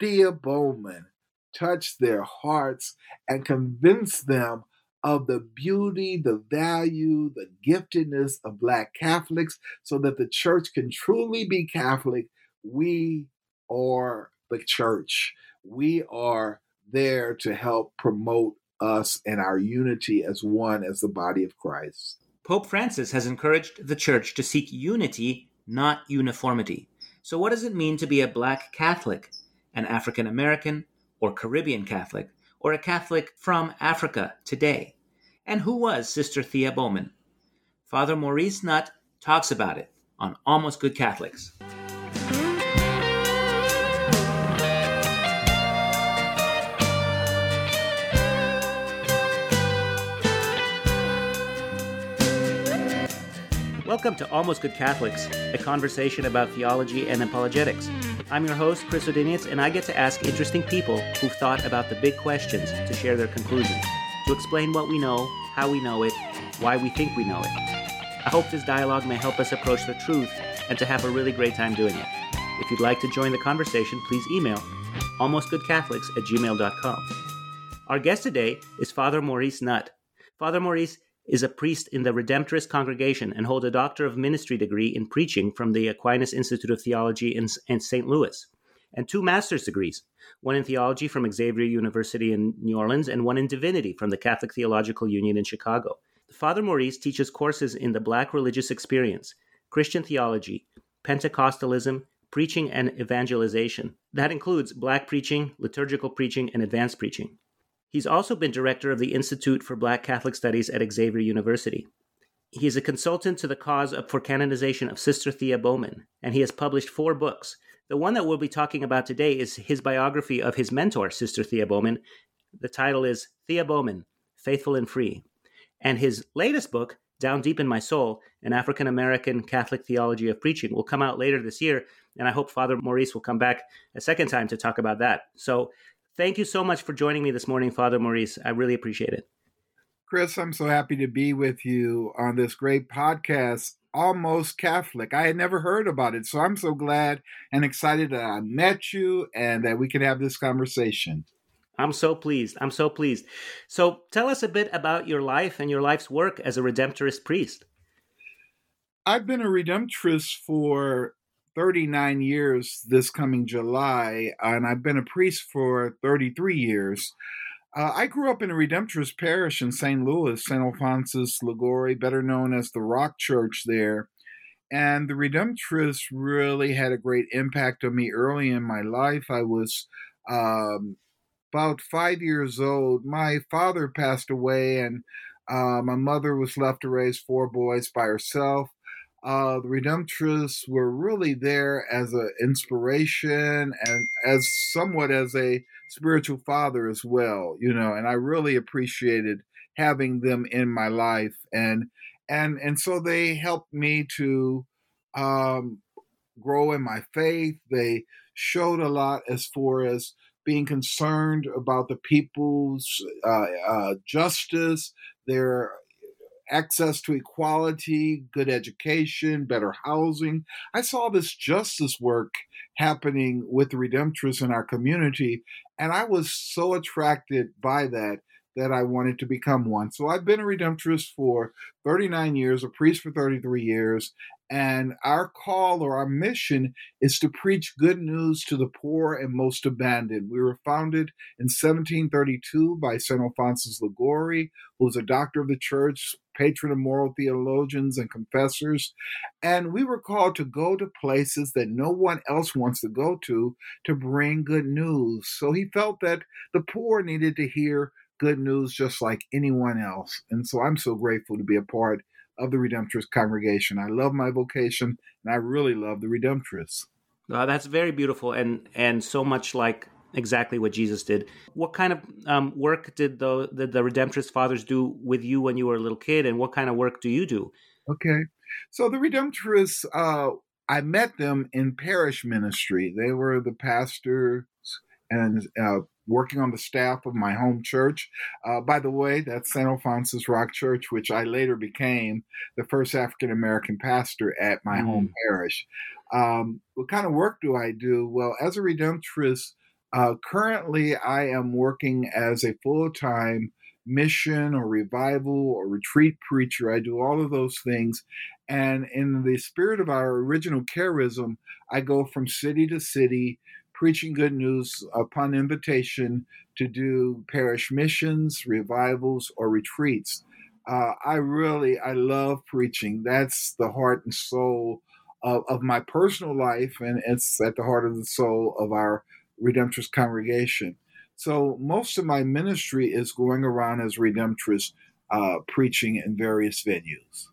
Thea Bowman touch their hearts and convince them of the beauty, the value, the giftedness of Black Catholics so that the church can truly be Catholic. We are the church. We are there to help promote us and our unity as one, as the body of Christ. Pope Francis has encouraged the church to seek unity, not uniformity. So, what does it mean to be a Black Catholic? An African American or Caribbean Catholic, or a Catholic from Africa today? And who was Sister Thea Bowman? Father Maurice Nutt talks about it on Almost Good Catholics. Welcome to Almost Good Catholics, a conversation about theology and apologetics. I'm your host, Chris Odinius, and I get to ask interesting people who've thought about the big questions to share their conclusions, to explain what we know, how we know it, why we think we know it. I hope this dialogue may help us approach the truth and to have a really great time doing it. If you'd like to join the conversation, please email almostgoodcatholics at gmail.com. Our guest today is Father Maurice Nutt. Father Maurice is a priest in the Redemptorist congregation and holds a Doctor of Ministry degree in preaching from the Aquinas Institute of Theology in, in St. Louis, and two master's degrees one in theology from Xavier University in New Orleans, and one in divinity from the Catholic Theological Union in Chicago. Father Maurice teaches courses in the Black religious experience, Christian theology, Pentecostalism, preaching and evangelization. That includes Black preaching, liturgical preaching, and advanced preaching. He's also been director of the Institute for Black Catholic Studies at Xavier University. He is a consultant to the cause for canonization of Sister Thea Bowman, and he has published four books. The one that we'll be talking about today is his biography of his mentor, Sister Thea Bowman. The title is Thea Bowman, Faithful and Free. And his latest book, Down Deep in My Soul, an African American Catholic Theology of Preaching, will come out later this year. And I hope Father Maurice will come back a second time to talk about that. So Thank you so much for joining me this morning, Father Maurice. I really appreciate it. Chris, I'm so happy to be with you on this great podcast, Almost Catholic. I had never heard about it, so I'm so glad and excited that I met you and that we can have this conversation. I'm so pleased. I'm so pleased. So, tell us a bit about your life and your life's work as a Redemptorist priest. I've been a Redemptorist for 39 years this coming July, and I've been a priest for 33 years. Uh, I grew up in a Redemptorist parish in St. Louis, St. Alphonsus Liguori, better known as the Rock Church there. And the Redemptorists really had a great impact on me early in my life. I was um, about five years old. My father passed away, and uh, my mother was left to raise four boys by herself uh, the Redemptorists were really there as an inspiration and as somewhat as a spiritual father as well, you know, and I really appreciated having them in my life and and and so they helped me to um, grow in my faith. They showed a lot as far as being concerned about the people's uh, uh, justice, their access to equality, good education, better housing. I saw this justice work happening with the Redemptorists in our community, and I was so attracted by that that I wanted to become one. So I've been a Redemptorist for 39 years, a priest for 33 years, and our call or our mission is to preach good news to the poor and most abandoned. We were founded in 1732 by St. Alphonsus Liguori, who was a doctor of the church, patron of moral theologians and confessors. And we were called to go to places that no one else wants to go to to bring good news. So he felt that the poor needed to hear good news just like anyone else. And so I'm so grateful to be a part of the Redemptorist congregation. I love my vocation and I really love the Redemptorists. Uh, that's very beautiful and and so much like exactly what Jesus did. What kind of um, work did the, the the Redemptorist fathers do with you when you were a little kid, and what kind of work do you do? Okay, so the Redemptorists, uh, I met them in parish ministry. They were the pastors and uh, working on the staff of my home church. Uh, by the way, that's St. Alphonsus Rock Church, which I later became the first African American pastor at my mm. home parish. Um, what kind of work do I do? Well, as a Redemptorist, uh, currently I am working as a full time mission or revival or retreat preacher. I do all of those things. And in the spirit of our original charism, I go from city to city preaching good news upon invitation to do parish missions, revivals, or retreats. Uh, I really, I love preaching. That's the heart and soul of, of, my personal life, and it's at the heart of the soul of our Redemptorist congregation. So most of my ministry is going around as Redemptorist, uh, preaching in various venues.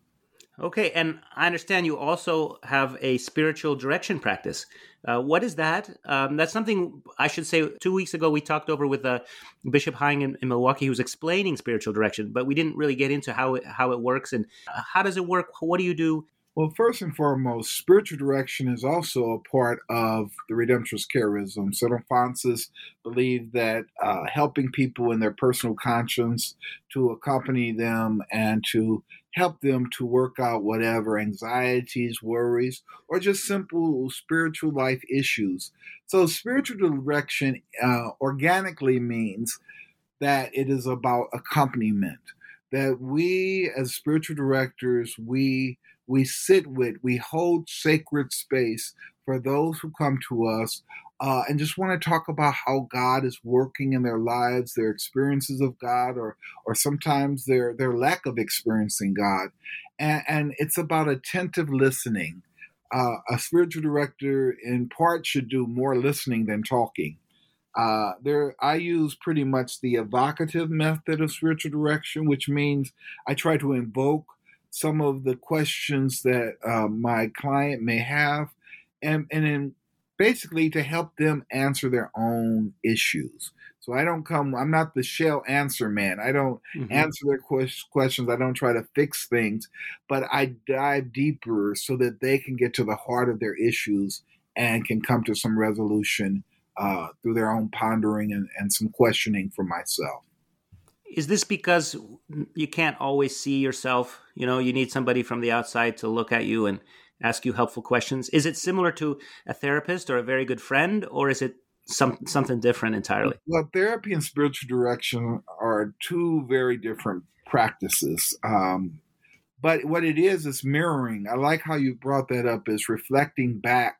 Okay, and I understand you also have a spiritual direction practice. Uh, what is that? Um, that's something I should say. Two weeks ago, we talked over with uh, Bishop Hying in, in, Milwaukee, who was explaining spiritual direction, but we didn't really get into how it, how it works and uh, how does it work. What do you do? Well, first and foremost, spiritual direction is also a part of the Redemptorist charism. St. Alphonsus believed that uh, helping people in their personal conscience to accompany them and to help them to work out whatever anxieties, worries, or just simple spiritual life issues. So, spiritual direction uh, organically means that it is about accompaniment. That we, as spiritual directors, we we sit with, we hold sacred space for those who come to us uh, and just want to talk about how God is working in their lives, their experiences of God, or or sometimes their their lack of experiencing God, and, and it's about attentive listening. Uh, a spiritual director, in part, should do more listening than talking. Uh, there, I use pretty much the evocative method of spiritual direction, which means I try to invoke some of the questions that uh, my client may have, and and in basically to help them answer their own issues. So I don't come, I'm not the shell answer man. I don't mm-hmm. answer their questions. I don't try to fix things, but I dive deeper so that they can get to the heart of their issues and can come to some resolution uh, through their own pondering and, and some questioning for myself. Is this because you can't always see yourself? You know, you need somebody from the outside to look at you and ask you helpful questions. Is it similar to a therapist or a very good friend, or is it some something different entirely? Well, therapy and spiritual direction are two very different practices. Um, but what it is is mirroring. I like how you brought that up. Is reflecting back.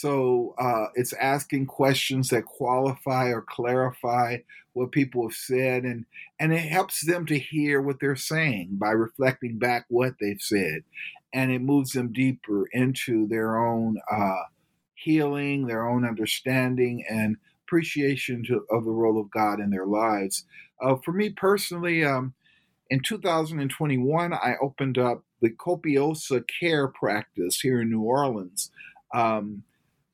So uh, it's asking questions that qualify or clarify what people have said, and and it helps them to hear what they're saying by reflecting back what they've said and it moves them deeper into their own uh, healing, their own understanding, and appreciation to, of the role of God in their lives. Uh, for me personally, um, in 2021, I opened up the Copiosa Care practice here in New Orleans. Um,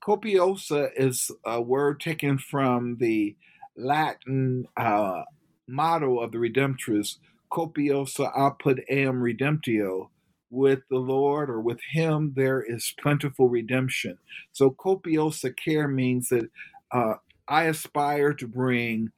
copiosa is a word taken from the Latin uh, motto of the Redemptorists, copiosa apud eum redemptio, with the Lord or with Him, there is plentiful redemption. So, copiosa care means that uh, I aspire to bring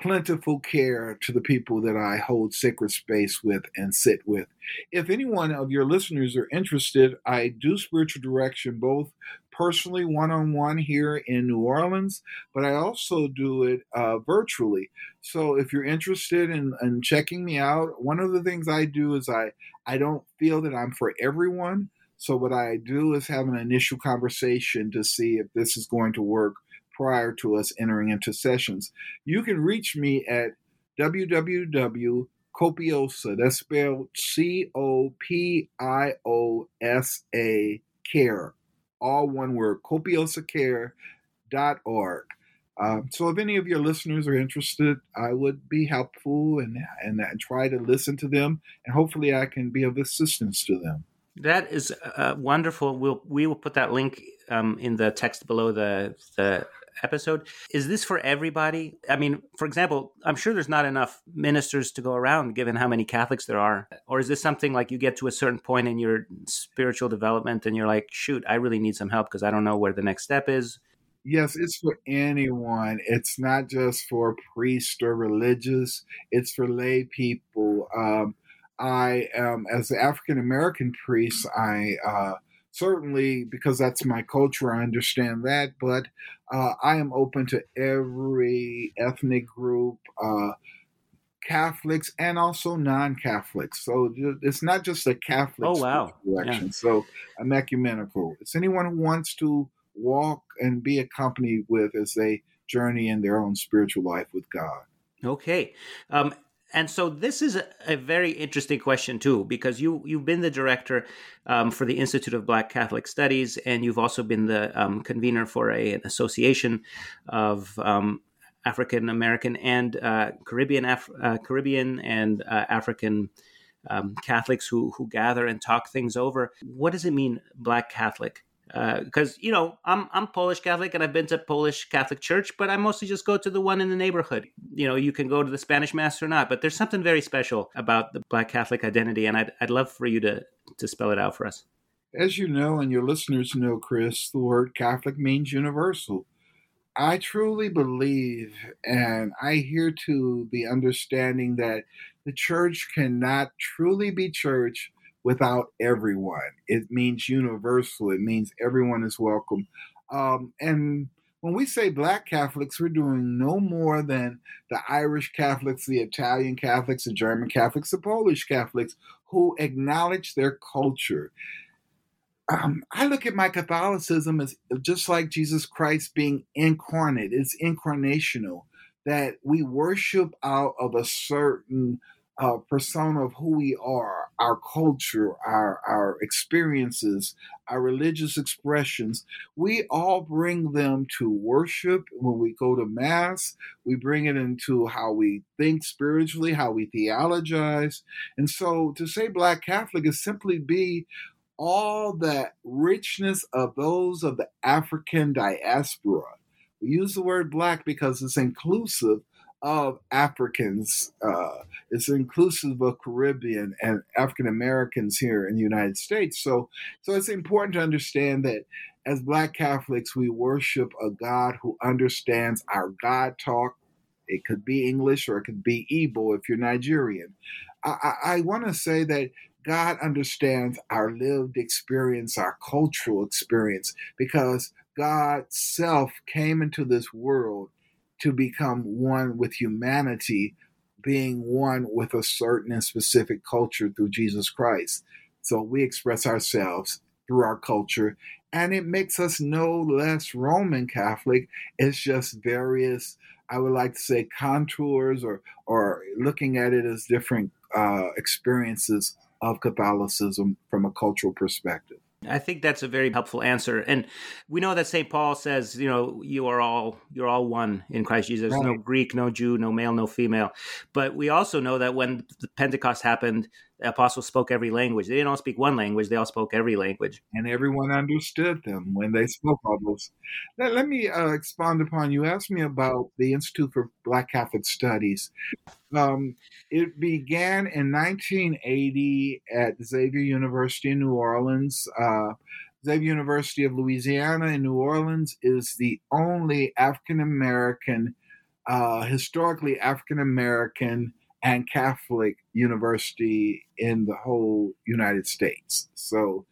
plentiful care to the people that I hold sacred space with and sit with. If any one of your listeners are interested, I do spiritual direction both personally one on one here in New Orleans, but I also do it uh, virtually. So if you're interested in, in checking me out, one of the things I do is I, I don't feel that I'm for everyone. So what I do is have an initial conversation to see if this is going to work prior to us entering into sessions. You can reach me at www.copiosa, that's spelled C O P I O S A care, all one word, copiosacare.org. Um, so if any of your listeners are interested, I would be helpful and, and, and try to listen to them, and hopefully I can be of assistance to them. That is uh, wonderful. We'll we will put that link um, in the text below the the episode. Is this for everybody? I mean, for example, I'm sure there's not enough ministers to go around given how many Catholics there are. Or is this something like you get to a certain point in your spiritual development and you're like, shoot, I really need some help because I don't know where the next step is? Yes, it's for anyone. It's not just for priests or religious, it's for lay people. Um, I am, as an African American priest, I uh, certainly, because that's my culture, I understand that, but uh, I am open to every ethnic group. Uh, Catholics and also non-Catholics. So it's not just a Catholic oh, wow. election. Yeah. So I'm ecumenical. It's anyone who wants to walk and be accompanied with as they journey in their own spiritual life with God. Okay. Um, and so this is a, a, very interesting question too, because you you've been the director um, for the Institute of Black Catholic Studies, and you've also been the um, convener for a, an association of um, African American and uh, Caribbean Af- uh, Caribbean and uh, African um, Catholics who who gather and talk things over. What does it mean, Black Catholic? Because uh, you know I'm I'm Polish Catholic and I've been to Polish Catholic church, but I mostly just go to the one in the neighborhood. You know, you can go to the Spanish Mass or not, but there's something very special about the Black Catholic identity, and I'd I'd love for you to to spell it out for us. As you know, and your listeners know, Chris, the word Catholic means universal. I truly believe, and I hear to the understanding that the church cannot truly be church without everyone. It means universal. It means everyone is welcome. Um, and when we say black Catholics, we're doing no more than the Irish Catholics, the Italian Catholics, the German Catholics, the Polish Catholics who acknowledge their culture. Um, I look at my Catholicism as just like Jesus Christ being incarnate, it's incarnational, that we worship out of a certain uh, persona of who we are, our culture, our, our experiences, our religious expressions, we all bring them to worship when we go to Mass. We bring it into how we think spiritually, how we theologize. And so to say Black Catholic is simply be all that richness of those of the African diaspora. We use the word black because it's inclusive of Africans. Uh, it's inclusive of Caribbean and African Americans here in the United States. So, so it's important to understand that as Black Catholics, we worship a God who understands our God talk. It could be English or it could be Igbo if you're Nigerian. I, I, I want to say that God understands our lived experience, our cultural experience, because God self came into this world to become one with humanity, being one with a certain and specific culture through Jesus Christ. So we express ourselves through our culture, and it makes us no less Roman Catholic. It's just various, I would like to say, contours or, or looking at it as different uh, experiences of Catholicism from a cultural perspective. I think that's a very helpful answer. And we know that St. Paul says, you know, you are all you're all one in Christ Jesus. Right. No Greek, no Jew, no male, no female. But we also know that when the Pentecost happened, the apostles spoke every language. They didn't all speak one language, they all spoke every language. And everyone understood them when they spoke all those. Let, let me uh, expand upon you. Asked me about the Institute for Black Catholic Studies. Um, it began in 1980 at Xavier University in New Orleans. Uh, Xavier University of Louisiana in New Orleans is the only African American, uh, historically African American and Catholic university in the whole United States. So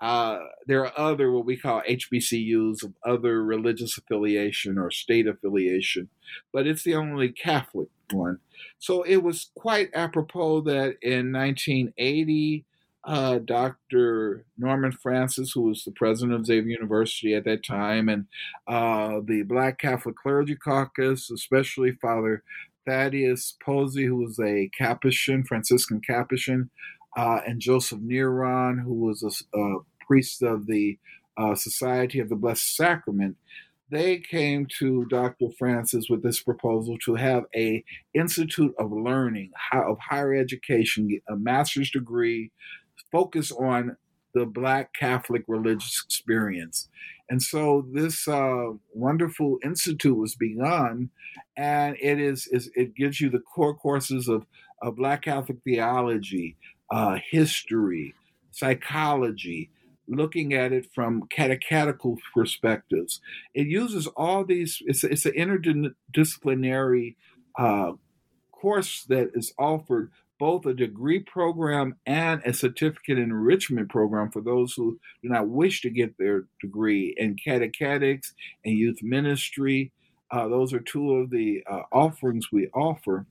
uh, there are other what we call HBCUs of other religious affiliation or state affiliation, but it's the only Catholic one. So it was quite apropos that in 1980, uh, Dr. Norman Francis, who was the president of Xavier University at that time, and uh, the Black Catholic Clergy Caucus, especially Father Thaddeus Posey, who was a Capuchin, Franciscan Capuchin, uh, and Joseph Nearon, who was a, a priest of the uh, Society of the Blessed Sacrament, they came to Dr. Francis with this proposal to have a institute of learning, of higher education, a master's degree, focus on the Black Catholic religious experience. And so this uh, wonderful institute was begun, and it is, is, it gives you the core courses of, of Black Catholic theology, uh, history, psychology, looking at it from catechetical perspectives. It uses all these. It's it's an interdisciplinary uh, course that is offered both a degree program and a certificate enrichment program for those who do not wish to get their degree in catechetics and youth ministry. Uh, those are two of the uh, offerings we offer.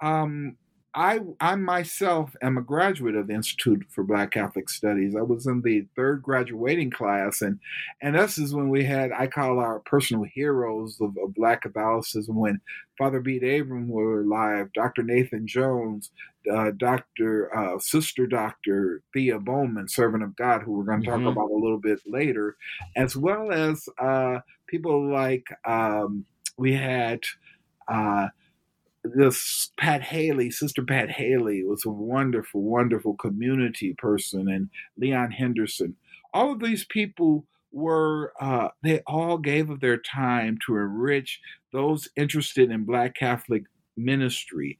Um, I I myself am a graduate of the Institute for Black Catholic Studies. I was in the third graduating class, and and this is when we had I call our personal heroes of, of Black Catholicism when Father Bede Abram were alive, Dr. Nathan Jones, uh, Dr. Uh, Sister Dr. Thea Bowman, servant of God, who we're going to talk mm-hmm. about a little bit later, as well as uh, people like um, we had. Uh, this Pat Haley, Sister Pat Haley, was a wonderful, wonderful community person, and Leon Henderson. All of these people were, uh, they all gave of their time to enrich those interested in Black Catholic ministry.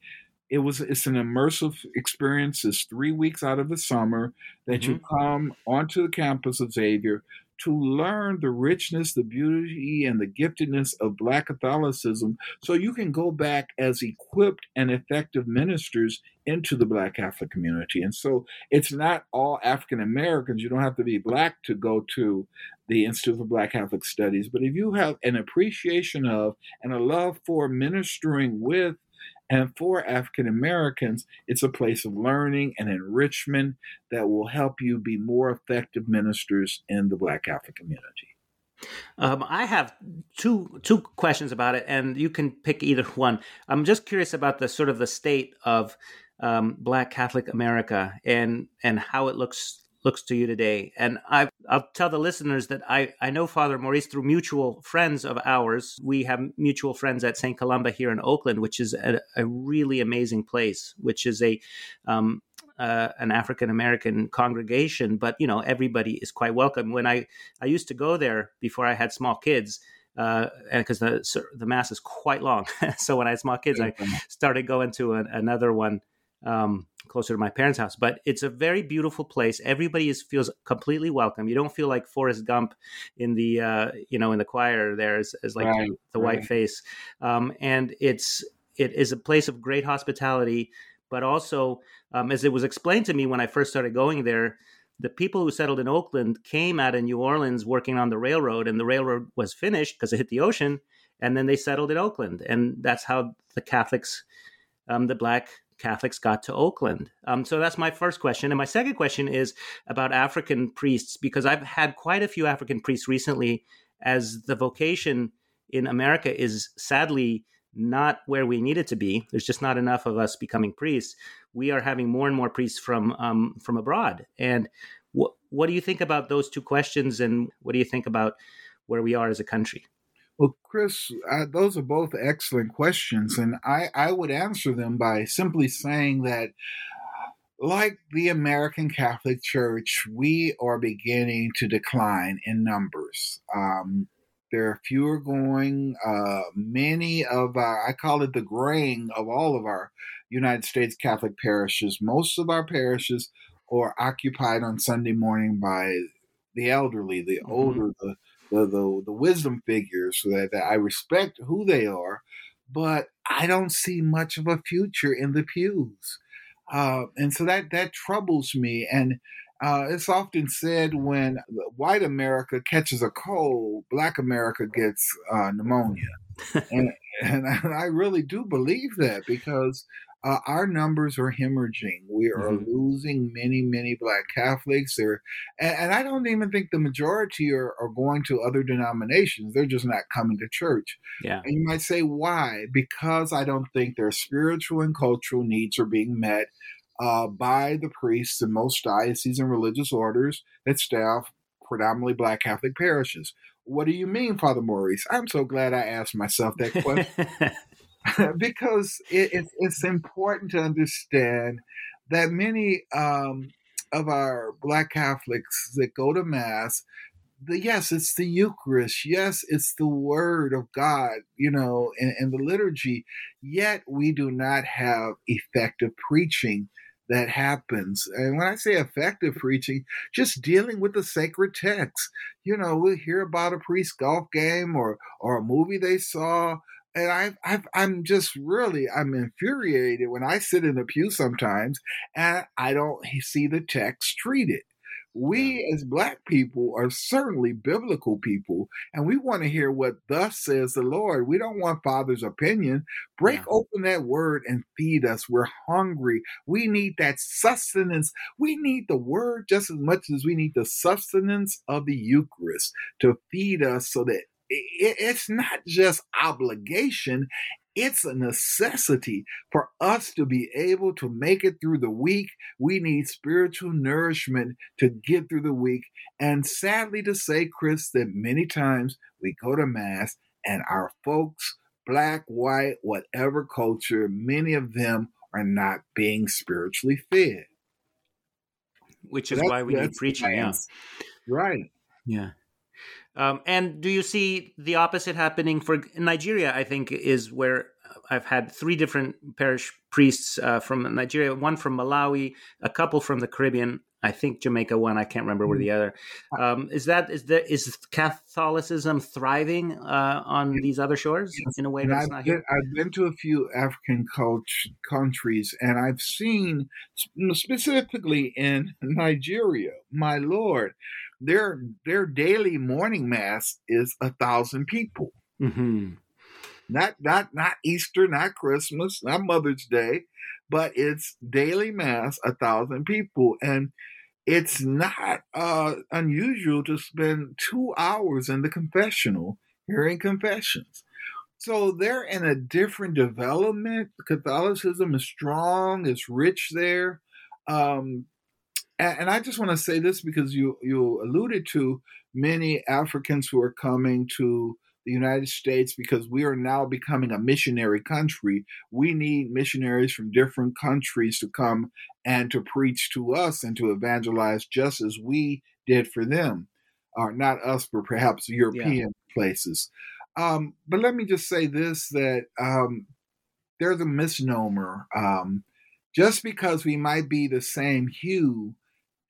It was it's an immersive experience. It's three weeks out of the summer that mm-hmm. you come onto the campus of Xavier to learn the richness, the beauty, and the giftedness of Black Catholicism so you can go back as equipped and effective ministers into the Black Catholic community. And so it's not all African Americans. You don't have to be Black to go to the Institute for Black Catholic Studies. But if you have an appreciation of and a love for ministering with and for African Americans, it's a place of learning and enrichment that will help you be more effective ministers in the Black Catholic community. Um, I have two two questions about it, and you can pick either one. I'm just curious about the sort of the state of um, Black Catholic America and and how it looks looks to you today. And I, will tell the listeners that I, I know Father Maurice through mutual friends of ours. We have mutual friends at St. Columba here in Oakland, which is a, a really amazing place, which is a um, uh, an African American congregation, but you know everybody is quite welcome. When I I used to go there before I had small kids, uh, and because the the mass is quite long, so when I had small kids, I started going to an, another one um, closer to my parents' house. But it's a very beautiful place. Everybody is feels completely welcome. You don't feel like Forrest Gump in the uh, you know in the choir there as, as like right, the, right. white face. Um, and it's it is a place of great hospitality, but also um, as it was explained to me when I first started going there. The people who settled in Oakland came out of New Orleans working on the railroad, and the railroad was finished because it hit the ocean, and then they settled in Oakland, and that's how the Catholics, um, the black Catholics got to Oakland? Um, so that's my first question. And my second question is about African priests, because I've had quite a few African priests recently, as the vocation in America is sadly not where we need it to be. There's just not enough of us becoming priests. We are having more and more priests from um, from abroad. And what what do you think about those two questions? And what do you think about where we are as a country? Well, Chris, uh, those are both excellent questions, and I, I would answer them by simply saying that, like the American Catholic Church, we are beginning to decline in numbers. Um, there are fewer going. Uh, many of our, I call it the graying of all of our United States Catholic parishes. Most of our parishes are occupied on Sunday morning by the elderly, the mm-hmm. older, the the the, the wisdom figures that, that I respect who they are, but I don't see much of a future in the pews, uh, and so that that troubles me. And uh, it's often said when white America catches a cold, Black America gets uh, pneumonia, and, and I really do believe that because uh, our numbers are hemorrhaging. We are mm-hmm. losing many, many Black Catholics. There, and, and, I don't even think the majority are, are going to other denominations. They're just not coming to church. Yeah. And you might say, why? Because I don't think their spiritual and cultural needs are being met uh, by the priests in most dioceses and religious orders that staff predominantly Black Catholic parishes. What do you mean, Father Maurice? I'm so glad I asked myself that question. because it, it's, it's important to understand that many um, of our Black Catholics that go to Mass, the yes, it's the Eucharist. Yes, it's the Word of God, you know, and, and the liturgy. Yet we do not have effective preaching that happens. And when I say effective preaching, just dealing with the sacred text. You know, we hear about a priest golf game or or a movie they saw. And I, I've, I'm just really, I'm infuriated when I sit in the pew sometimes and I don't see the text treated. We as black people are certainly biblical people, and we want to hear what thus says the Lord. We don't want Father's opinion. Break yeah. open that word and feed us. We're hungry. We need that sustenance. We need the word just as much as we need the sustenance of the Eucharist to feed us so that it's not just obligation, it's a necessity for us to be able to make it through the week. We need spiritual nourishment to get through the week. And sadly to say, Chris, that many times we go to Mass and our folks, black, white, whatever culture, many of them are not being spiritually fed. Which is why we need preaching. Yeah. Right. Yeah. Um, and do you see the opposite happening for Nigeria? I think is where I've had three different parish priests uh, from Nigeria, one from Malawi, a couple from the Caribbean. I think Jamaica one. I can't remember where the other. Um, is that is that is Catholicism thriving uh, on these other shores in a way that's I've not been, here? I've been to a few African cult- countries, and I've seen specifically in Nigeria. My lord, their their daily morning mass is a thousand people. Mm-hmm. Not not not Easter, not Christmas, not Mother's Day, but it's daily mass, a thousand people, and it's not uh, unusual to spend two hours in the confessional hearing confessions. So they're in a different development. Catholicism is strong, it's rich there. Um, and, and I just want to say this because you you alluded to many Africans who are coming to the United States because we are now becoming a missionary country. We need missionaries from different countries to come and to preach to us and to evangelize just as we did for them. Or uh, not us, but perhaps European yeah. places. Um, but let me just say this that um, there's a misnomer. Um, just because we might be the same hue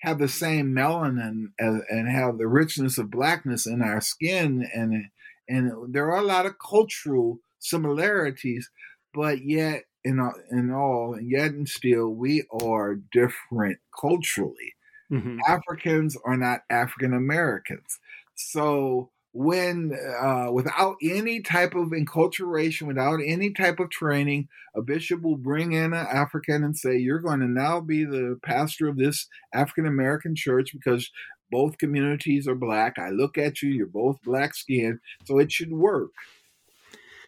have the same melanin as, and have the richness of blackness in our skin and and there are a lot of cultural similarities but yet in all, in all and yet and still we are different culturally mm-hmm. africans are not african americans so when uh, without any type of enculturation, without any type of training, a bishop will bring in an African and say, You're going to now be the pastor of this African American church because both communities are black. I look at you, you're both black skinned, so it should work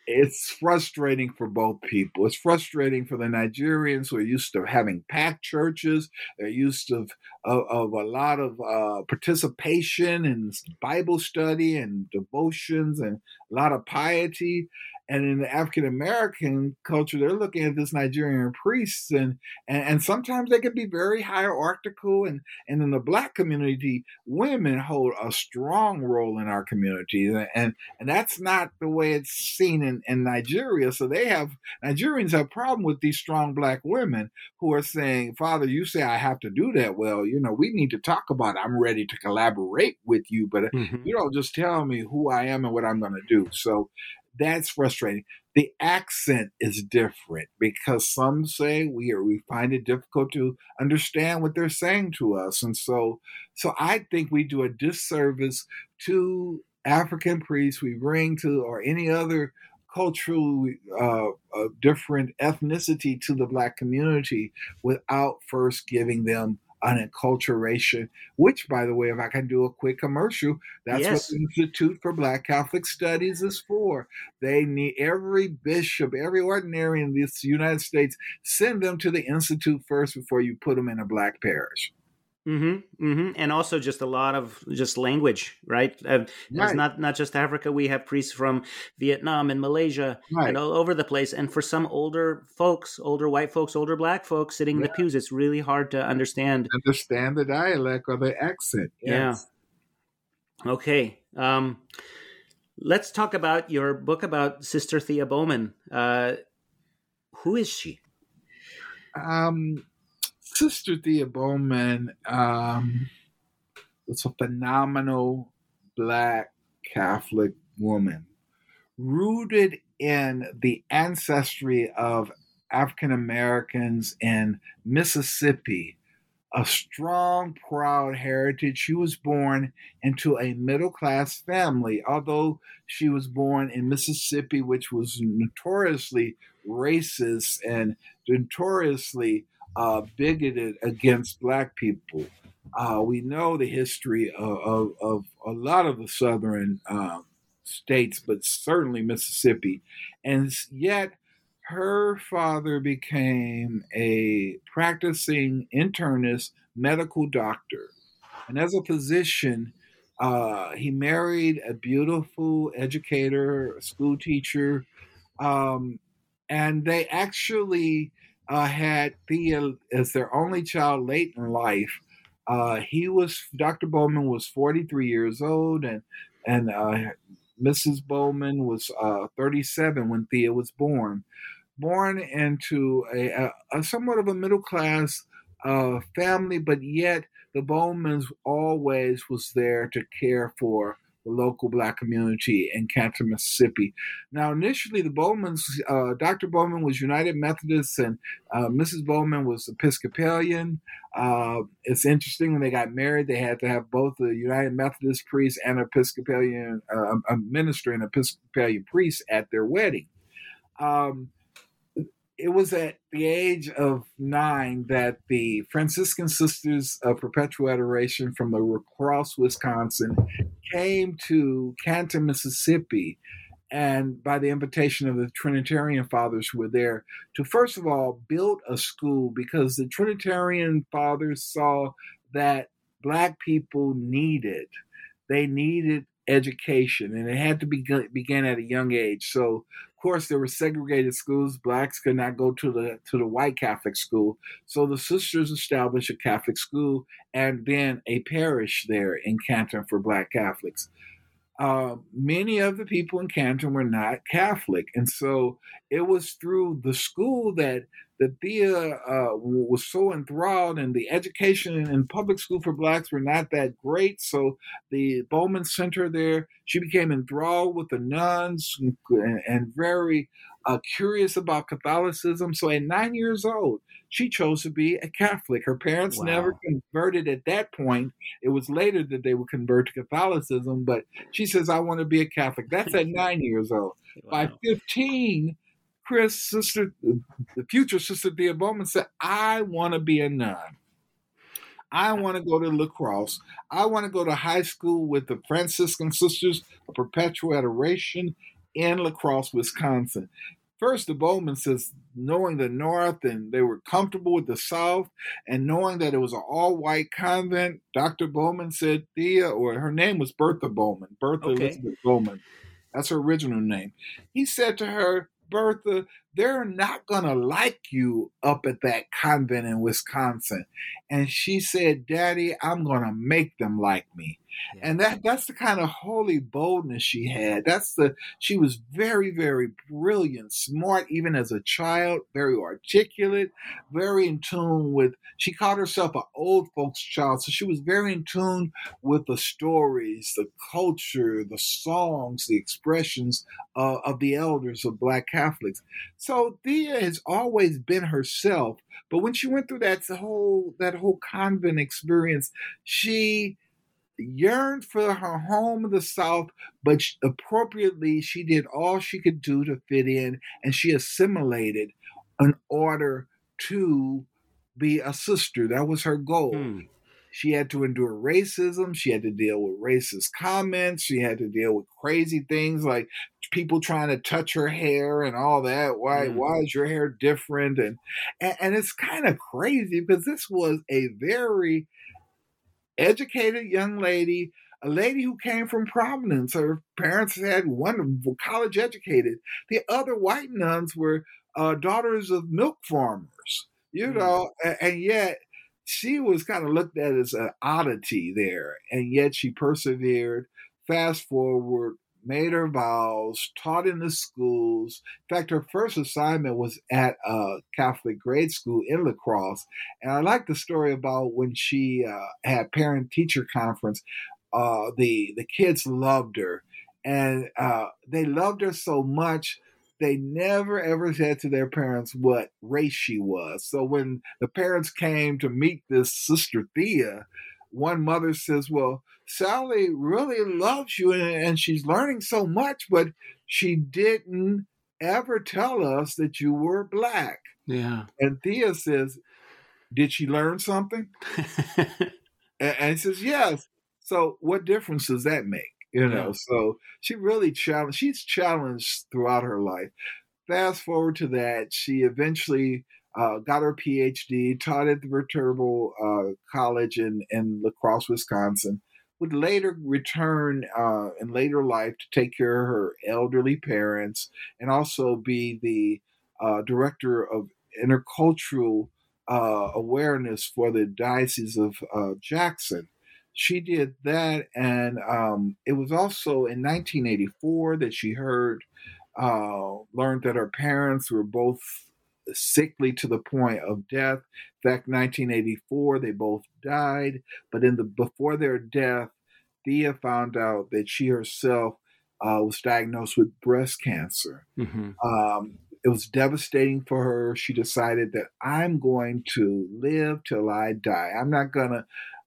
it's frustrating for both people. It's frustrating for the Nigerians who are used to having packed churches. They're used to of, of a lot of uh, participation and Bible study and devotions and a lot of piety. And in the African American culture, they're looking at this Nigerian priests, and, and and sometimes they can be very hierarchical. And and in the Black community, women hold a strong role in our community, and and that's not the way it's seen in in Nigeria. So they have Nigerians have problem with these strong Black women who are saying, "Father, you say I have to do that. Well, you know, we need to talk about. It. I'm ready to collaborate with you, but mm-hmm. you don't just tell me who I am and what I'm going to do." So that's frustrating. The accent is different because some say we are, we find it difficult to understand what they're saying to us, and so so I think we do a disservice to African priests we bring to or any other cultural uh, uh, different ethnicity to the black community without first giving them an enculturation, which, by the way, if I can do a quick commercial, that's yes. what the Institute for Black Catholic Studies is for. They need every bishop, every ordinary in this United States, send them to the Institute first before you put them in a black parish. Mm-hmm, mm-hmm. And also just a lot of just language, right? Uh, Right. It's not not just Africa. We have priests from Vietnam and Malaysia Right. and all over the place. And for some older folks, older white folks, older black folks sitting in the pews, it's really hard to understand. Understand the dialect or the accent. Yes. Okay. Um, let's talk about your book about Sister Thea Bowman. Uh, who is she? Um, Sister Thea Bowman um, was a phenomenal black Catholic woman, rooted in the ancestry of African Americans in Mississippi. A strong, proud heritage. She was born into a middle class family, although she was born in Mississippi, which was notoriously racist and notoriously uh, bigoted against black people. Uh, we know the history of, of, of a lot of the southern uh, states, but certainly Mississippi. And yet, her father became a practicing internist medical doctor. And as a physician, uh, he married a beautiful educator, a school teacher, um, and they actually uh, had Thea as their only child late in life. Uh, he was Dr. Bowman was 43 years old, and and uh, Mrs. Bowman was uh, 37 when Thea was born. Born into a, a, a somewhat of a middle class uh, family, but yet the Bowmans always was there to care for the local black community in Canton, Mississippi. Now, initially, the Bowmans, uh, Dr. Bowman was United Methodist and uh, Mrs. Bowman was Episcopalian. Uh, it's interesting when they got married, they had to have both a United Methodist priest and Episcopalian, uh, a minister and Episcopalian priest at their wedding. Um, it was at the age of nine that the Franciscan Sisters of Perpetual Adoration from La Crosse, Wisconsin, came to Canton, Mississippi, and by the invitation of the Trinitarian fathers who were there, to first of all build a school because the Trinitarian fathers saw that Black people needed, they needed education, and it had to be begin at a young age. So course, there were segregated schools. Blacks could not go to the to the white Catholic school, so the sisters established a Catholic school and then a parish there in Canton for Black Catholics. Uh, many of the people in Canton were not Catholic, and so it was through the school that that Thea uh, was so enthralled, and the education in public school for blacks were not that great. So the Bowman Center there, she became enthralled with the nuns and, and very uh, curious about Catholicism. So at nine years old, she chose to be a Catholic. Her parents Wow. never converted at that point. It was later that they would convert to Catholicism, but she says, I want to be a Catholic. That's at nine years old. By 15, Chris, sister, the future sister Thea Bowman said, I want to be a nun. I want to go to La Crosse. I want to go to high school with the Franciscan Sisters of Perpetual Adoration in La Crosse, Wisconsin. First, the Bowman says, knowing the North and they were comfortable with the South, and knowing that it was an all white convent, Dr. Bowman said, Thea, or her name was Bertha Bowman, Bertha Okay. Elizabeth Bowman. That's her original name. He said to her, Bertha, they're not going to like you up at that convent in Wisconsin. And she said, Daddy, I'm going to make them like me. Yeah. And that that's the kind of holy boldness she had. That's the she was very very brilliant, smart even as a child, very articulate, very in tune with she called herself an old folks child, so she was very in tune with the stories, the culture, the songs, the expressions uh, of the elders of black Catholics. So Thea has always been herself, but when she went through that whole that whole convent experience, she yearned for her home in the South, but sh- appropriately she did all she could do to fit in, and she assimilated in order to be a sister. That was her goal. Hmm. She had to endure racism. She had to deal with racist comments. She had to deal with crazy things like people trying to touch her hair and all that. Why? Mm. Why is your hair different? And and, and it's kind of crazy because this was a very educated young lady, a lady who came from prominence. Her parents had one college educated. The other white nuns were uh, daughters of milk farmers, you mm. know, and, and yet she was kind of looked at as an oddity there, and yet she persevered. Fast forward, made her vows, taught in the schools. In fact, her first assignment was at a Catholic grade school in La Crosse. And I like the story about when she uh, had parent teacher conference. Uh, the the kids loved her, and uh, they loved her so much they never ever said to their parents what race she was. So when the parents came to meet this sister Thea, one mother says, Well, Sally really loves you and, she's learning so much, but she didn't ever tell us that you were black. Yeah. And Thea says, Did she learn something? and, and he says, Yes. So what difference does that make? you know. Yeah. So she really challenged. She's challenged throughout her life. Fast forward to that, she eventually uh, got her PhD, taught at the Viterbo uh, College in in La Crosse, Wisconsin. Would later return uh, in later life to take care of her elderly parents and also be the uh, director of intercultural uh, awareness for the Diocese of uh, Jackson she did that, and um, it was also in 1984 that she heard, learned that her parents were both sickly to the point of death. In fact, 1984 they both died, but in the before their death, Thea found out that she herself uh, was diagnosed with breast cancer. Mm-hmm. Um, it was devastating for her. She decided that I'm going to live till I die. I'm not gonna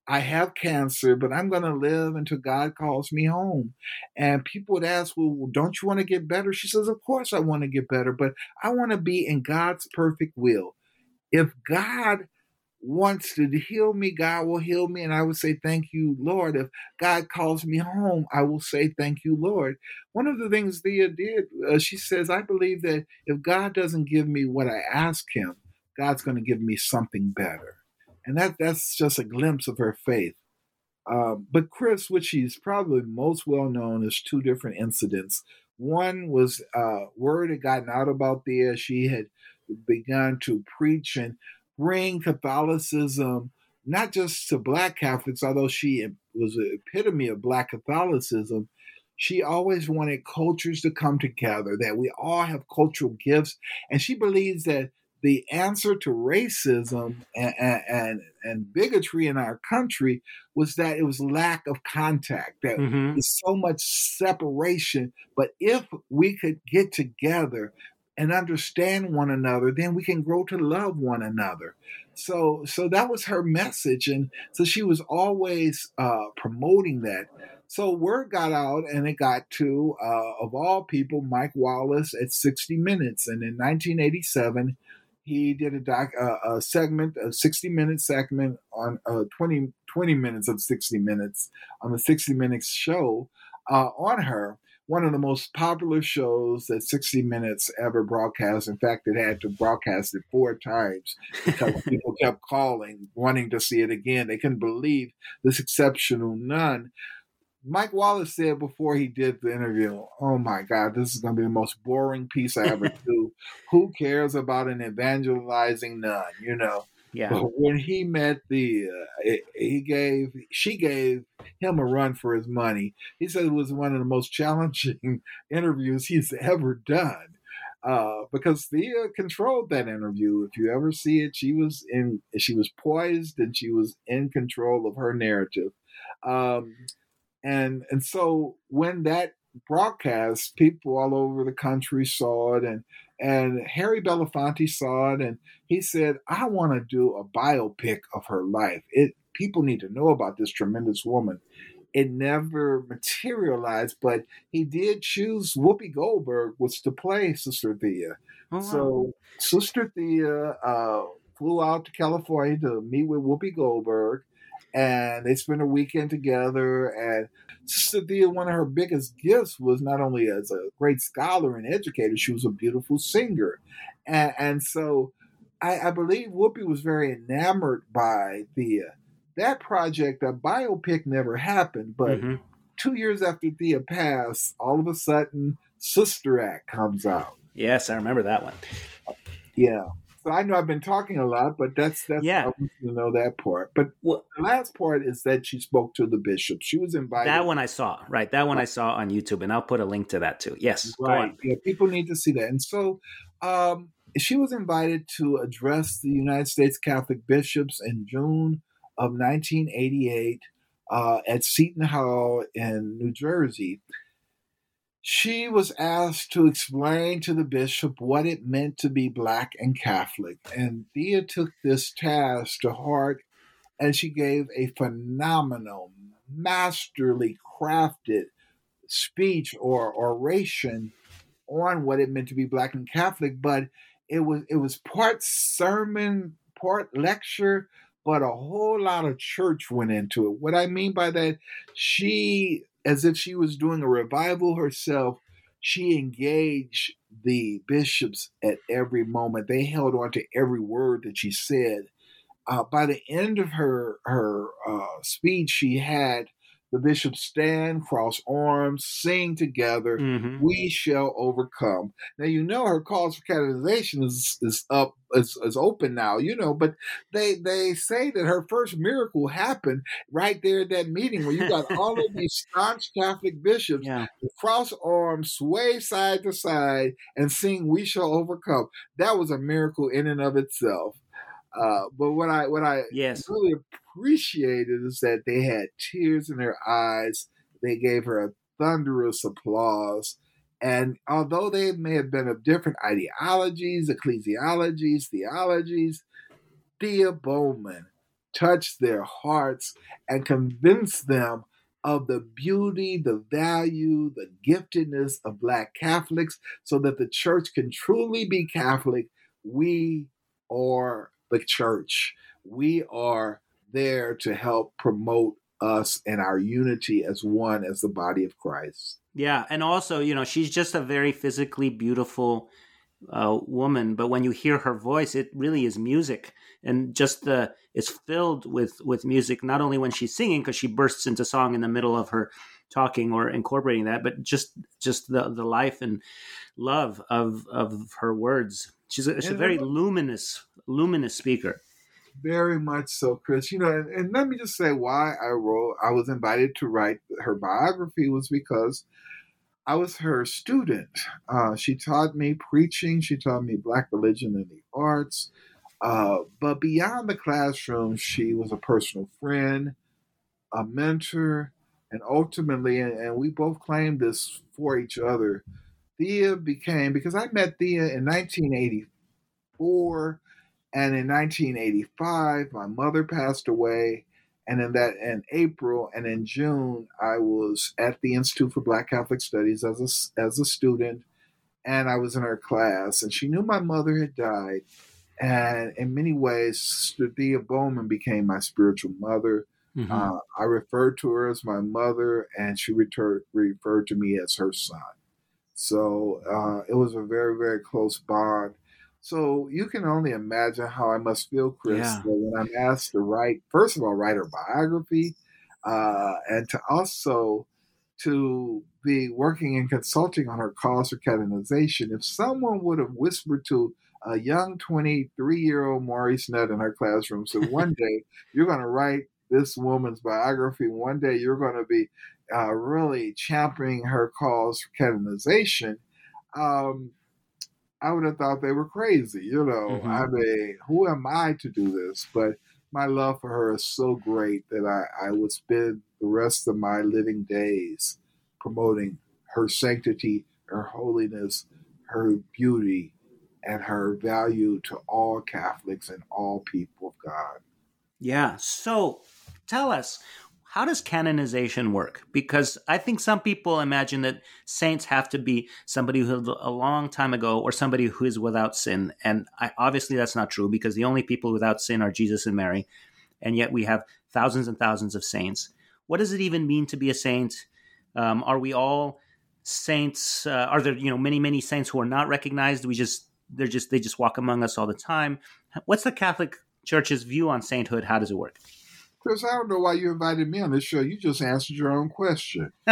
I have cancer, but I'm going to live until God calls me home. And people would ask, Well, don't you want to get better? She says, Of course I want to get better, but I want to be in God's perfect will. If God wants to heal me, God will heal me. And I would say, Thank you, Lord. If God calls me home, I will say, Thank you, Lord. One of the things Thea did, uh, she says, I believe that if God doesn't give me what I ask Him, God's going to give me something better and that that's just a glimpse of her faith. Uh, but Chris, which she's probably most well known, is two different incidents. One was uh, word had gotten out about there. She had begun to preach and bring Catholicism not just to Black Catholics, although she was an epitome of Black Catholicism. She always wanted cultures to come together, that we all have cultural gifts. And she believes that the answer to racism and, and, and, bigotry in our country was that it was lack of contact, that mm-hmm. there's so much separation. But if we could get together and understand one another, then we can grow to love one another. So, so that was her message, and so she was always uh, promoting that. So word got out, and it got to, uh, of all people, Mike Wallace at 60 Minutes, and in 1987 he did a doc uh, a segment a 60 minute segment on uh, 20 20 minutes of 60 minutes on the 60 minutes show uh, on her. One of the most popular shows that 60 minutes ever broadcast. In fact it had to broadcast it four times because people kept calling wanting to see it again. They couldn't believe this exceptional nun Mike Wallace said before he did the interview, "Oh my God, this is going to be the most boring piece I ever do. Who cares about an evangelizing nun? You know." Yeah. But when he met the, uh, he gave, she gave him a run for his money. He said it was one of the most challenging interviews he's ever done. Uh, because Thea controlled that interview. If you ever see it, she was in, she was poised and she was in control of her narrative. Um, and and so when that broadcast, people all over the country saw it, and and Harry Belafonte saw it, and he said, "I want to do a biopic of her life. It people need to know about this tremendous woman." It never materialized, but he did choose Whoopi Goldberg was to play Sister Thea. Oh, wow. So Sister Thea uh, flew out to California to meet with Whoopi Goldberg and they spent a weekend together. And Sister Thea, one of her biggest gifts was not only as a great scholar and educator, she was a beautiful singer. And, and so I, I, believe Whoopi was very enamored by Thea. that project, that biopic, never happened. But mm-hmm. two years after Thea passed, all of a sudden, Sister Act comes out. Yes, I remember that one. Yeah. I know I've been talking a lot, but that's that's yeah. I want you to know that part. But well, the last part is that she spoke to the bishop. She was invited. That one I saw, right? That one I saw on YouTube, and I'll put a link to that too. Yes, right. Yeah, people need to see that. And so, um, she was invited to address the United States Catholic bishops in June of 1988 uh, at Seton Hall in New Jersey she was asked to explain to the bishop what it meant to be black and Catholic. And Thea took this task to heart and she gave a phenomenal, masterly crafted speech or oration on what it meant to be black and Catholic, but it was it was part sermon, part lecture, but a whole lot of church went into it. What I mean by that, she as if she was doing a revival herself, she engaged the bishops at every moment. They held on to every word that she said. Uh, by the end of her her uh, speech, she had the bishops stand, cross arms, sing together. Mm-hmm. We shall overcome. Now you know her calls for canonization is is up is, is open now. You know, but they they say that her first miracle happened right there at that meeting where you got all of these staunch Catholic bishops yeah. cross arms, sway side to side, and sing "We shall overcome." That was a miracle in and of itself. Uh, but what I what I yes. really appreciated is that they had tears in their eyes. They gave her a thunderous applause. And although they may have been of different ideologies, ecclesiologies, theologies, Thea Bowman touched their hearts and convinced them of the beauty, the value, the giftedness of Black Catholics so that the church can truly be Catholic. We are the church. We are there to help promote us and our unity as one as the body of Christ. Yeah, and also, you know, she's just a very physically beautiful uh, woman, but when you hear her voice, it really is music, and just the it's filled with with music. Not only when she's singing, because she bursts into song in the middle of her talking or incorporating that, but just just the the life and love of of her words. She's a, she's a very luminous luminous speaker. Very much so, Chris. You know, and, and, let me just say why I wrote, I was invited to write her biography was because I was her student. Uh, she taught me preaching, she taught me Black religion and the arts. Uh, but beyond the classroom, she was a personal friend, a mentor, and ultimately, and, and we both claimed this for each other. Thea became, because I met Thea in 1984 and in 1985, my mother passed away. And in that, in April and in June, I was at the Institute for Black Catholic Studies as a, as a student, and I was in her class. And she knew my mother had died. And in many ways, Thea Bowman became my spiritual mother. Mm-hmm. Uh, I referred to her as my mother, and she referred referred to me as her son. So uh, it was a very, very close bond. So you can only imagine how I must feel, Chris, yeah. when I'm asked to write, first of all, write her biography, uh, and to also to be working and consulting on her cause for canonization. If someone would have whispered to a young 23 year old Maurice Nutt in her classroom, so one day you're going to write this woman's biography, one day you're going to be uh, really championing her cause for canonization. Um, I would have thought they were crazy. You know, mm-hmm. I mean, who am I to do this? But my love for her is so great that I, I would spend the rest of my living days promoting her sanctity, her holiness, her beauty, and her value to all Catholics and all people of God. Yeah. So tell us, how does canonization work? Because I think some people imagine that saints have to be somebody who lived a long time ago or somebody who is without sin. And I, obviously that's not true because the only people without sin are Jesus and Mary. And yet we have thousands and thousands of saints. What does it even mean to be a saint? Um, are we all saints? Uh, are there, you know, many, many saints who are not recognized? We just, they're just, they just walk among us all the time. What's the Catholic Church's view on sainthood? How does it work? Chris, I don't know why you invited me on this show. You just answered your own question.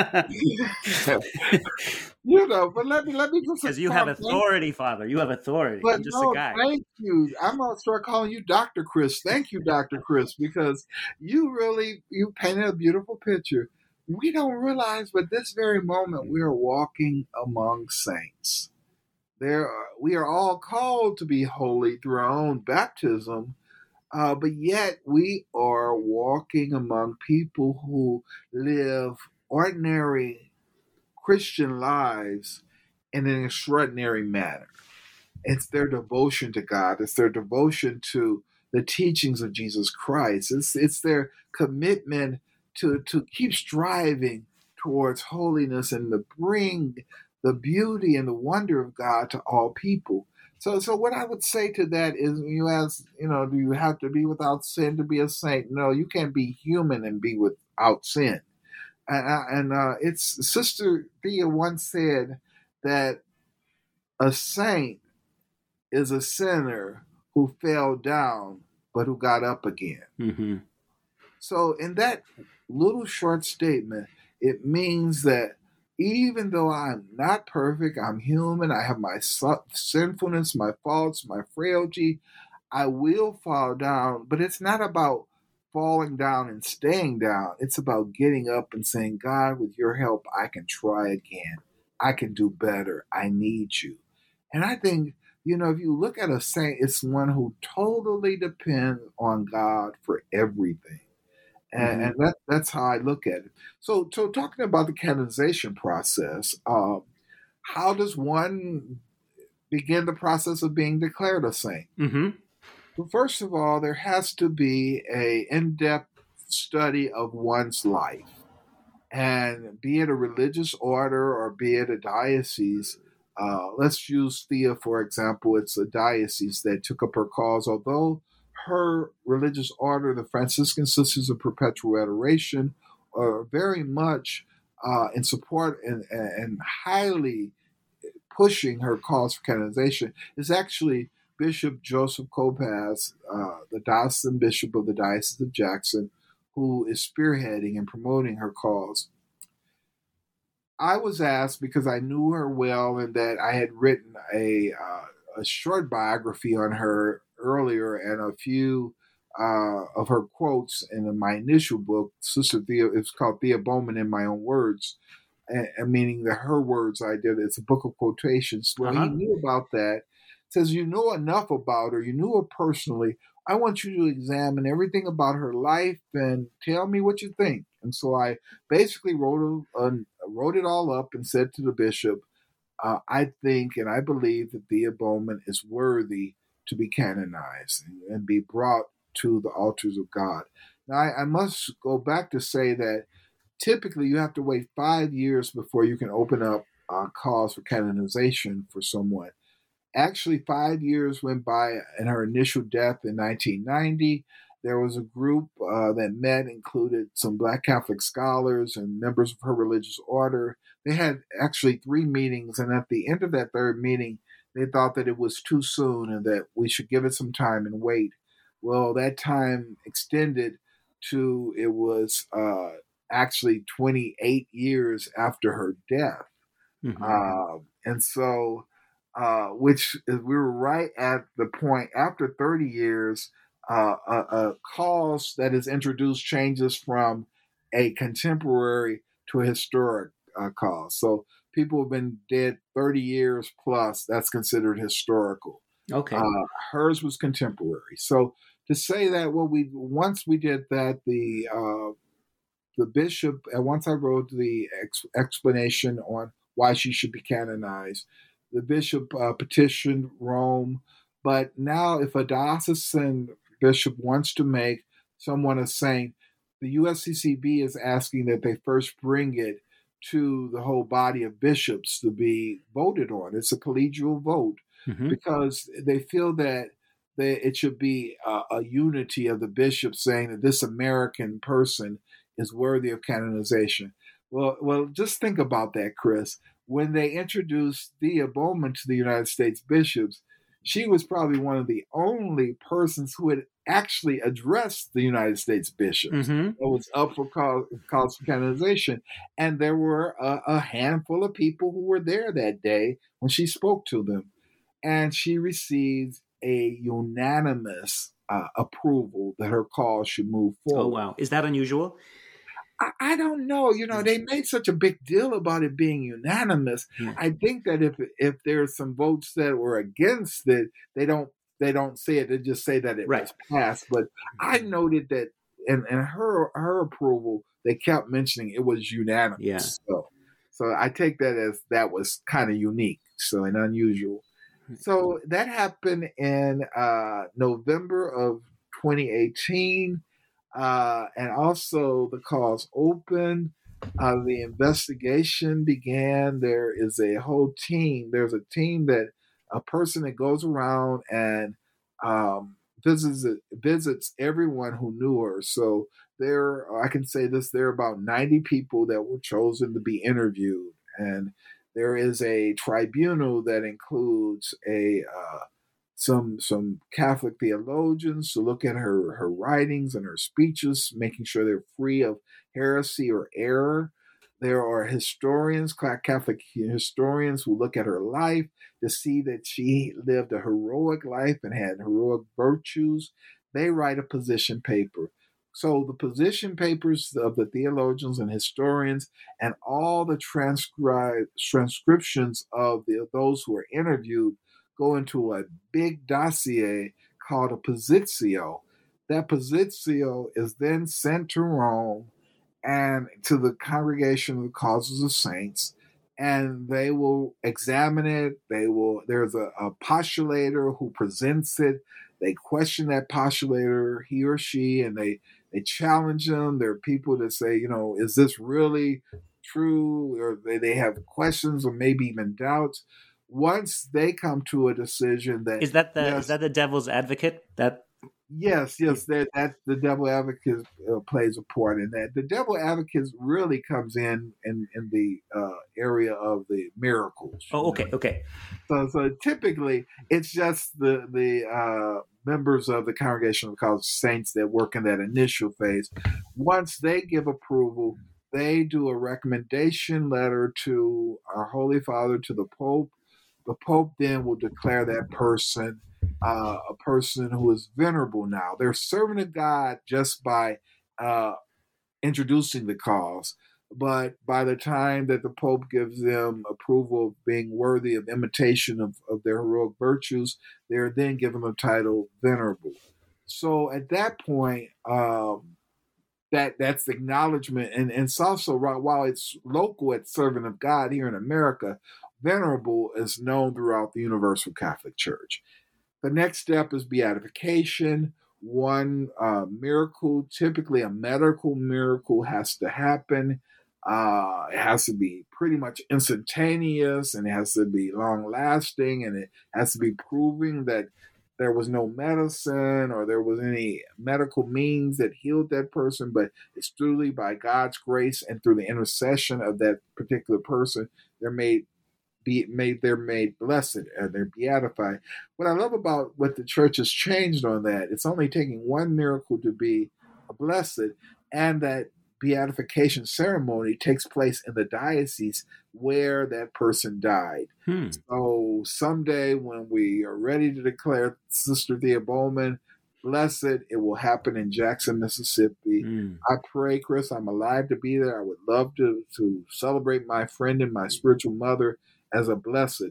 you know, but let me let me just because you have authority, Father. You have authority. But I'm just no, a guy. thank you. I'm gonna start calling you Doctor Chris. Thank you, Doctor Chris, because you really you painted a beautiful picture. We don't realize, but this very moment we are walking among saints. There, we are all called to be holy through our own baptism uh, but yet we are walking among people who live ordinary Christian lives in an extraordinary manner. It's their devotion to God, it's their devotion to the teachings of Jesus Christ, it's, it's their commitment to, to keep striving towards holiness and to bring the beauty and the wonder of God to all people. So, so what I would say to that is, you ask, you know, do you have to be without sin to be a saint? No, you can't be human and be without sin. And, uh, and uh, it's Sister Thea once said that a saint is a sinner who fell down but who got up again. Mm-hmm. So, in that little short statement, it means that even though I'm not perfect, I'm human, I have my sinfulness, my faults, my frailty, I will fall down, but it's not about falling down and staying down. It's about getting up and saying, God, with your help, I can try again. I can do better. I need you. And I think, you know, if you look at a saint, it's one who totally depends on God for everything and, mm-hmm. and that, that's how I look at it. So, so talking about the canonization process, um, how does one begin the process of being declared a saint? Mm-hmm. Well, first of all, there has to be a in-depth study of one's life, and be it a religious order or be it a diocese. Uh, let's use Thea for example. It's a diocese that took up her cause, although her religious order, the Franciscan Sisters of Perpetual Adoration, are very much uh, in support and, and highly pushing her cause for canonization. Is actually Bishop Joseph Kopacz, uh, the diocesan bishop of the Diocese of Jackson, who is spearheading and promoting her cause. I was asked because I knew her well and that I had written a, uh, a short biography on her earlier and a few uh, of her quotes in my initial book, Sister Thea, it's called Thea Bowman in My Own Words, and, and meaning that her words I did. It's a book of quotations. Well, uh-huh. he knew about that. says you know enough about her, you knew her personally. I want you to examine everything about her life and tell me what you think. And so I basically wrote a, wrote it all up and said to the bishop, uh, I think and I believe that Thea Bowman is worthy to be canonized and be brought to the altars of God. Now, I, I must go back to say that typically you have to wait five years before you can open up a cause for canonization for someone. Actually, five years went by in her initial death in 1990. There was a group uh, that met, included some Black Catholic scholars and members of her religious order. They had actually three meetings, and at the end of that third meeting, they thought that it was too soon and that we should give it some time and wait. Well, that time extended to it was uh, actually 28 years after her death. Mm-hmm. Uh, and so, uh, which is, we were right at the point after 30 years, uh, a, a cause that is introduced changes from a contemporary to a historic uh, cause. So people have been dead 30 years plus, that's considered historical. Okay. Uh, hers was contemporary. So to say that, well, we once we did that, the uh, the bishop, and once I wrote the ex- explanation on why she should be canonized, the bishop uh, petitioned Rome. But now, if a diocesan bishop wants to make someone a saint, the USCCB is asking that they first bring it to the whole body of bishops to be voted on. It's a collegial vote mm-hmm. because they feel that they, it should be a, a, unity of the bishops saying that this American person is worthy of canonization. Well, well, just think about that, Chris. When they introduced Thea Bowman to the United States bishops, she was probably one of the only persons who had actually addressed the United States bishops. Mm-hmm. It was up for call, calls for canonization, and there were a, a handful of people who were there that day when she spoke to them, and she received a unanimous uh, approval that her cause should move forward. Oh wow, is that unusual? I, I don't know. You know, they made such a big deal about it being unanimous. I think that if if there's some votes that were against it, they don't they don't say it. They just say that it Right. was passed. But I noted that and in her her approval, they kept mentioning it was unanimous. Yeah. So so I take that as that was kind of unique, so and unusual. Hmm. So that happened in uh, November of 2018, uh, and also the cause opened. Uh, the investigation began. There is a whole team. There's a team that a person that goes around and um, visits visits everyone who knew her. So there, I can say this: there are about 90 people that were chosen to be interviewed, and there is a tribunal that includes a uh, some some Catholic theologians to look at her her writings and her speeches, making sure they're free of heresy or error. There are historians, Catholic historians, who look at her life to see that she lived a heroic life and had heroic virtues. They write a position paper. So the position papers of the theologians and historians and all the transcribe transcriptions of the, those who are interviewed go into a big dossier called a positio. That positio is then sent to Rome and to the congregation of the causes of saints and they will examine it. They will there's a, a postulator who presents it. They question that postulator he or she and they they challenge them. There are people that say you know is this really true? Or they, they have questions or maybe even doubts once they come to a decision that Is that the yes, is that the devil's advocate? That Yes, yes, that that the devil advocate uh, plays a part in that. The devil advocate really comes in in in the uh, area of the miracles. oh know. okay okay So so typically it's just the the uh, members of the congregation of the saints that work in that initial phase. Once they give approval, they do a recommendation letter to our Holy Father to the Pope. The Pope then will declare that person uh, a person who is venerable now. They're Servant of God just by uh, introducing the cause. But by the time that the Pope gives them approval of being worthy of imitation of, of their heroic virtues, they're then given the title venerable. So at that point, um, that that's acknowledgement, and, and it's also while it's local at Servant of God here in America, venerable is known throughout the Universal Catholic Church. The next step is beatification. One uh, miracle, typically a medical miracle, has to happen. Uh, it has to be pretty much instantaneous and it has to be long lasting and it has to be proving that there was no medicine or there was any medical means that healed that person, but it's truly by God's grace and through the intercession of that particular person, they're made be made they're made blessed and they're beatified. What I love about what the church has changed on that, it's only taking one miracle to be a blessed, and that beatification ceremony takes place in the diocese where that person died. hmm. So someday when we are ready to declare Sister Thea Bowman blessed, it will happen in Jackson, Mississippi. Hmm. I pray, Chris, I'm alive to be there. I would love to to celebrate my friend and my spiritual mother as a blessed.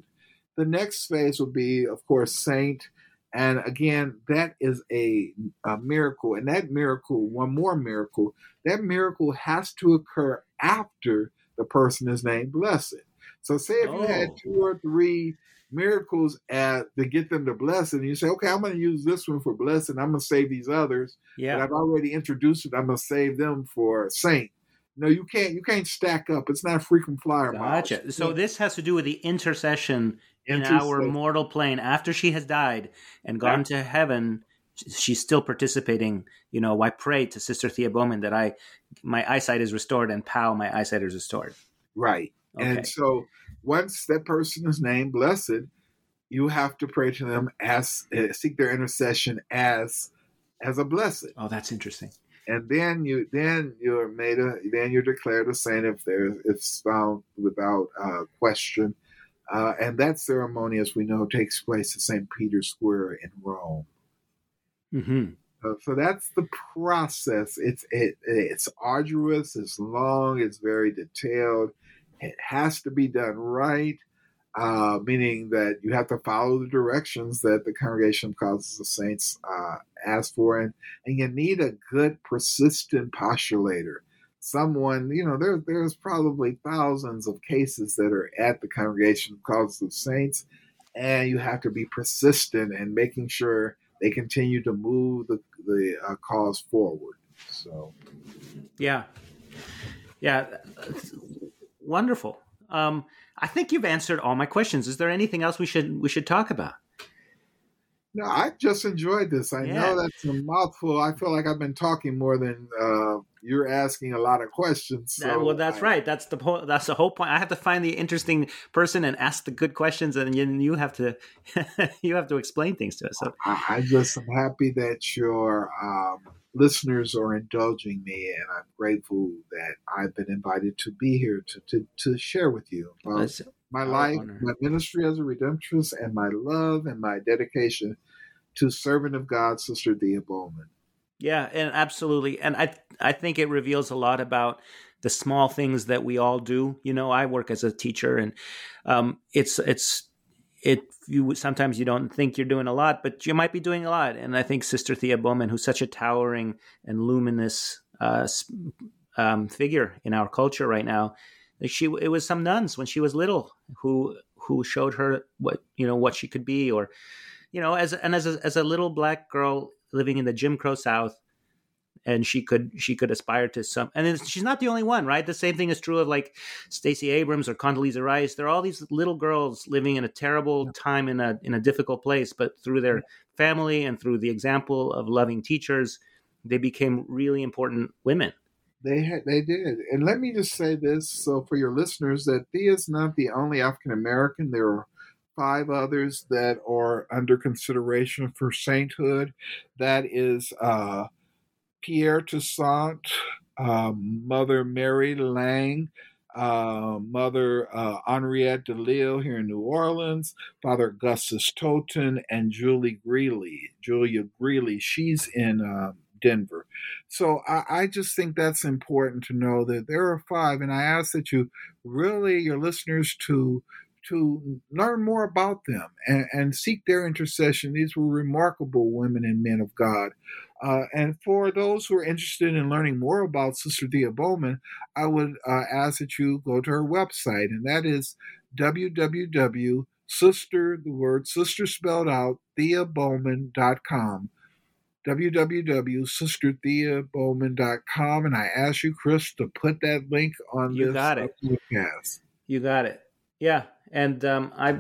The next phase will be, of course, saint. And again, that is a, a miracle. And that miracle, one more miracle, that miracle has to occur after the person is named blessed. So, say if you had Oh. two or three miracles at, to get them to blessed, and you say, okay, I'm going to use this one for blessed, I'm going to save these others. But yeah I've already introduced it. I'm going to save them for saint. No, you can't. You can't stack up. It's not a frequent flyer. gotcha. So this has to do with the intercession in our mortal plane after she has died and gone to heaven she's still participating you know i pray to sister thea bowman that i my eyesight is restored and pow my eyesight is restored right. okay And so once that person is named blessed, you have to pray to them as uh, seek their intercession as as a blessing. Oh, that's interesting. And then you then you're made a then you're declared a saint if there if found without uh, question. Uh, and that ceremony, as we know, takes place at St. Peter's Square in Rome. Mm-hmm. Uh, so that's the process. It's it, it's arduous. It's long. It's very detailed. It has to be done right uh, meaning that you have to follow the directions that the Congregation of Causes of Saints uh, ask for, and, and you need a good, persistent postulator. Someone, you know, there, there's probably thousands of cases that are at the Congregation of Causes of Saints, and you have to be persistent in making sure they continue to move the, the uh, cause forward. So, yeah, yeah, wonderful. Um, I think you've answered all my questions. Is there anything else we should we should talk about? No, I just enjoyed this. I yeah. know that's a mouthful. I feel like I've been talking more than uh, you're asking a lot of questions. So well, that's I, right. That's the po- that's the whole point. I have to find the interesting person and ask the good questions, and you, you have to you have to explain things to us. So I, I just am happy that you're um, listeners are indulging me, and I'm grateful that I've been invited to be here to to, to share with you about my life, honor. my ministry as a redemptorist, and my love and my dedication to servant of God, Sister Thea Bowman. Yeah, and absolutely, and I I think it reveals a lot about the small things that we all do. You know, I work as a teacher, and um, it's it's it you sometimes you don't think you're doing a lot, but you might be doing a lot. And I think Sister Thea Bowman, who's such a towering and luminous uh, um, figure in our culture right now, she it was some nuns when she was little who who showed her what you know what she could be, or you know, as and as a, as a little black girl living in the Jim Crow South, and she could she could aspire to some and she's not the only one right? The same thing is true of like Stacey Abrams or Condoleezza Rice. There are all these little girls living in a terrible time in a in a difficult place but through their family and through the example of loving teachers they became really important women. They had, they did. And let me just say this so for your listeners that Thea is not the only African American there are five others that are under consideration for sainthood. That is uh Pierre Toussaint, uh, Mother Mary Lange, uh, Mother uh, Henriette DeLille here in New Orleans, Father Augustus Tolton, and Julie Greeley. Julia Greeley, she's in uh, Denver. So I, I, just think that's important to know that there are five, and I ask that you really, your listeners, to to learn more about them and, and seek their intercession. These were remarkable women and men of God. Uh, and for those who are interested in learning more about Sister Thea Bowman, I would uh, ask that you go to her website, and that is www.sister, the word sister spelled out, theabowman.com www.sistertheabowman.com and I ask you, Chris, to put that link on you this got it. podcast. You got it. Yeah, and um, I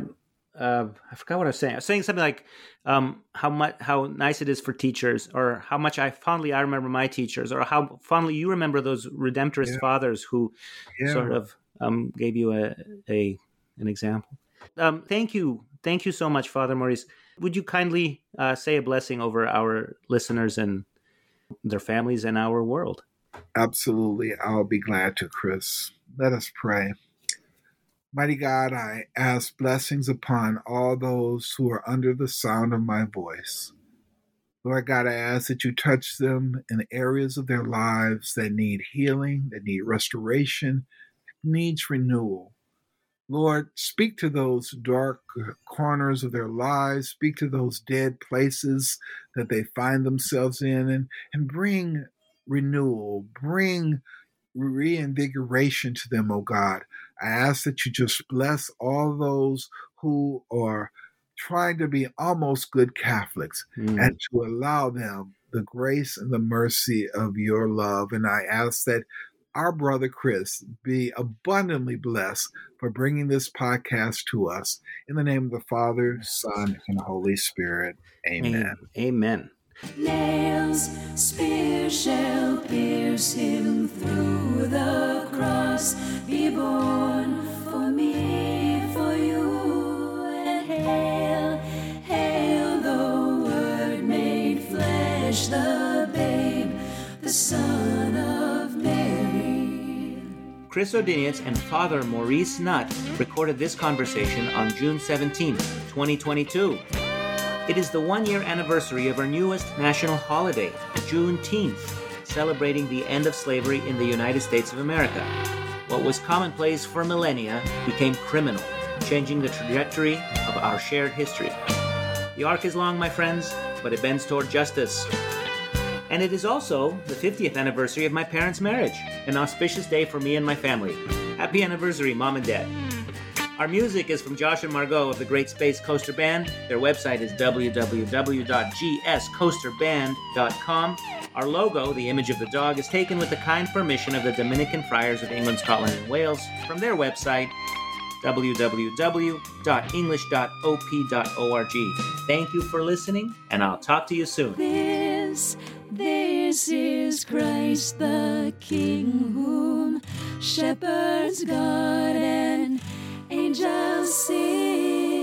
uh, I forgot what I was saying. I was saying something like um, how much how nice it is for teachers, or how much I fondly I remember my teachers, or how fondly you remember those redemptorist yeah. fathers who yeah. sort of um, gave you a, a an example. Um, thank you, thank you so much, Father Maurice. Would you kindly uh, say a blessing over our listeners and their families and our world? Absolutely, I'll be glad to, Chris. Let us pray. Mighty God, I ask blessings upon all those who are under the sound of my voice. Lord God, I ask that you touch them in areas of their lives that need healing, that need restoration, that needs renewal. Lord, speak to those dark corners of their lives, speak to those dead places that they find themselves in, and, and bring renewal, bring reinvigoration to them, O oh God. I ask that you just bless all those who are trying to be almost good Catholics mm. and to allow them the grace and the mercy of your love. And I ask that our brother Chris be abundantly blessed for bringing this podcast to us. In the name of the Father, Son, and Holy Spirit. Amen. Amen. Nails, Chris Odinius and Father Maurice Nutt recorded this conversation on June 17, 2022. It is the one year anniversary of our newest national holiday, Juneteenth, celebrating the end of slavery in the United States of America. What was commonplace for millennia became criminal, changing the trajectory of our shared history. The arc is long, my friends, but it bends toward justice. And it is also the 50th anniversary of my parents' marriage, an auspicious day for me and my family. Happy anniversary, Mom and Dad. Our music is from Josh and Margot of the Great Space Coaster Band. Their website is www.gscoasterband.com. Our logo, the image of the dog, is taken with the kind permission of the Dominican Friars of England, Scotland, and Wales from their website, www.english.op.org. Thank you for listening, and I'll talk to you soon. This, this is Christ the King, whom shepherds guard and angels sing.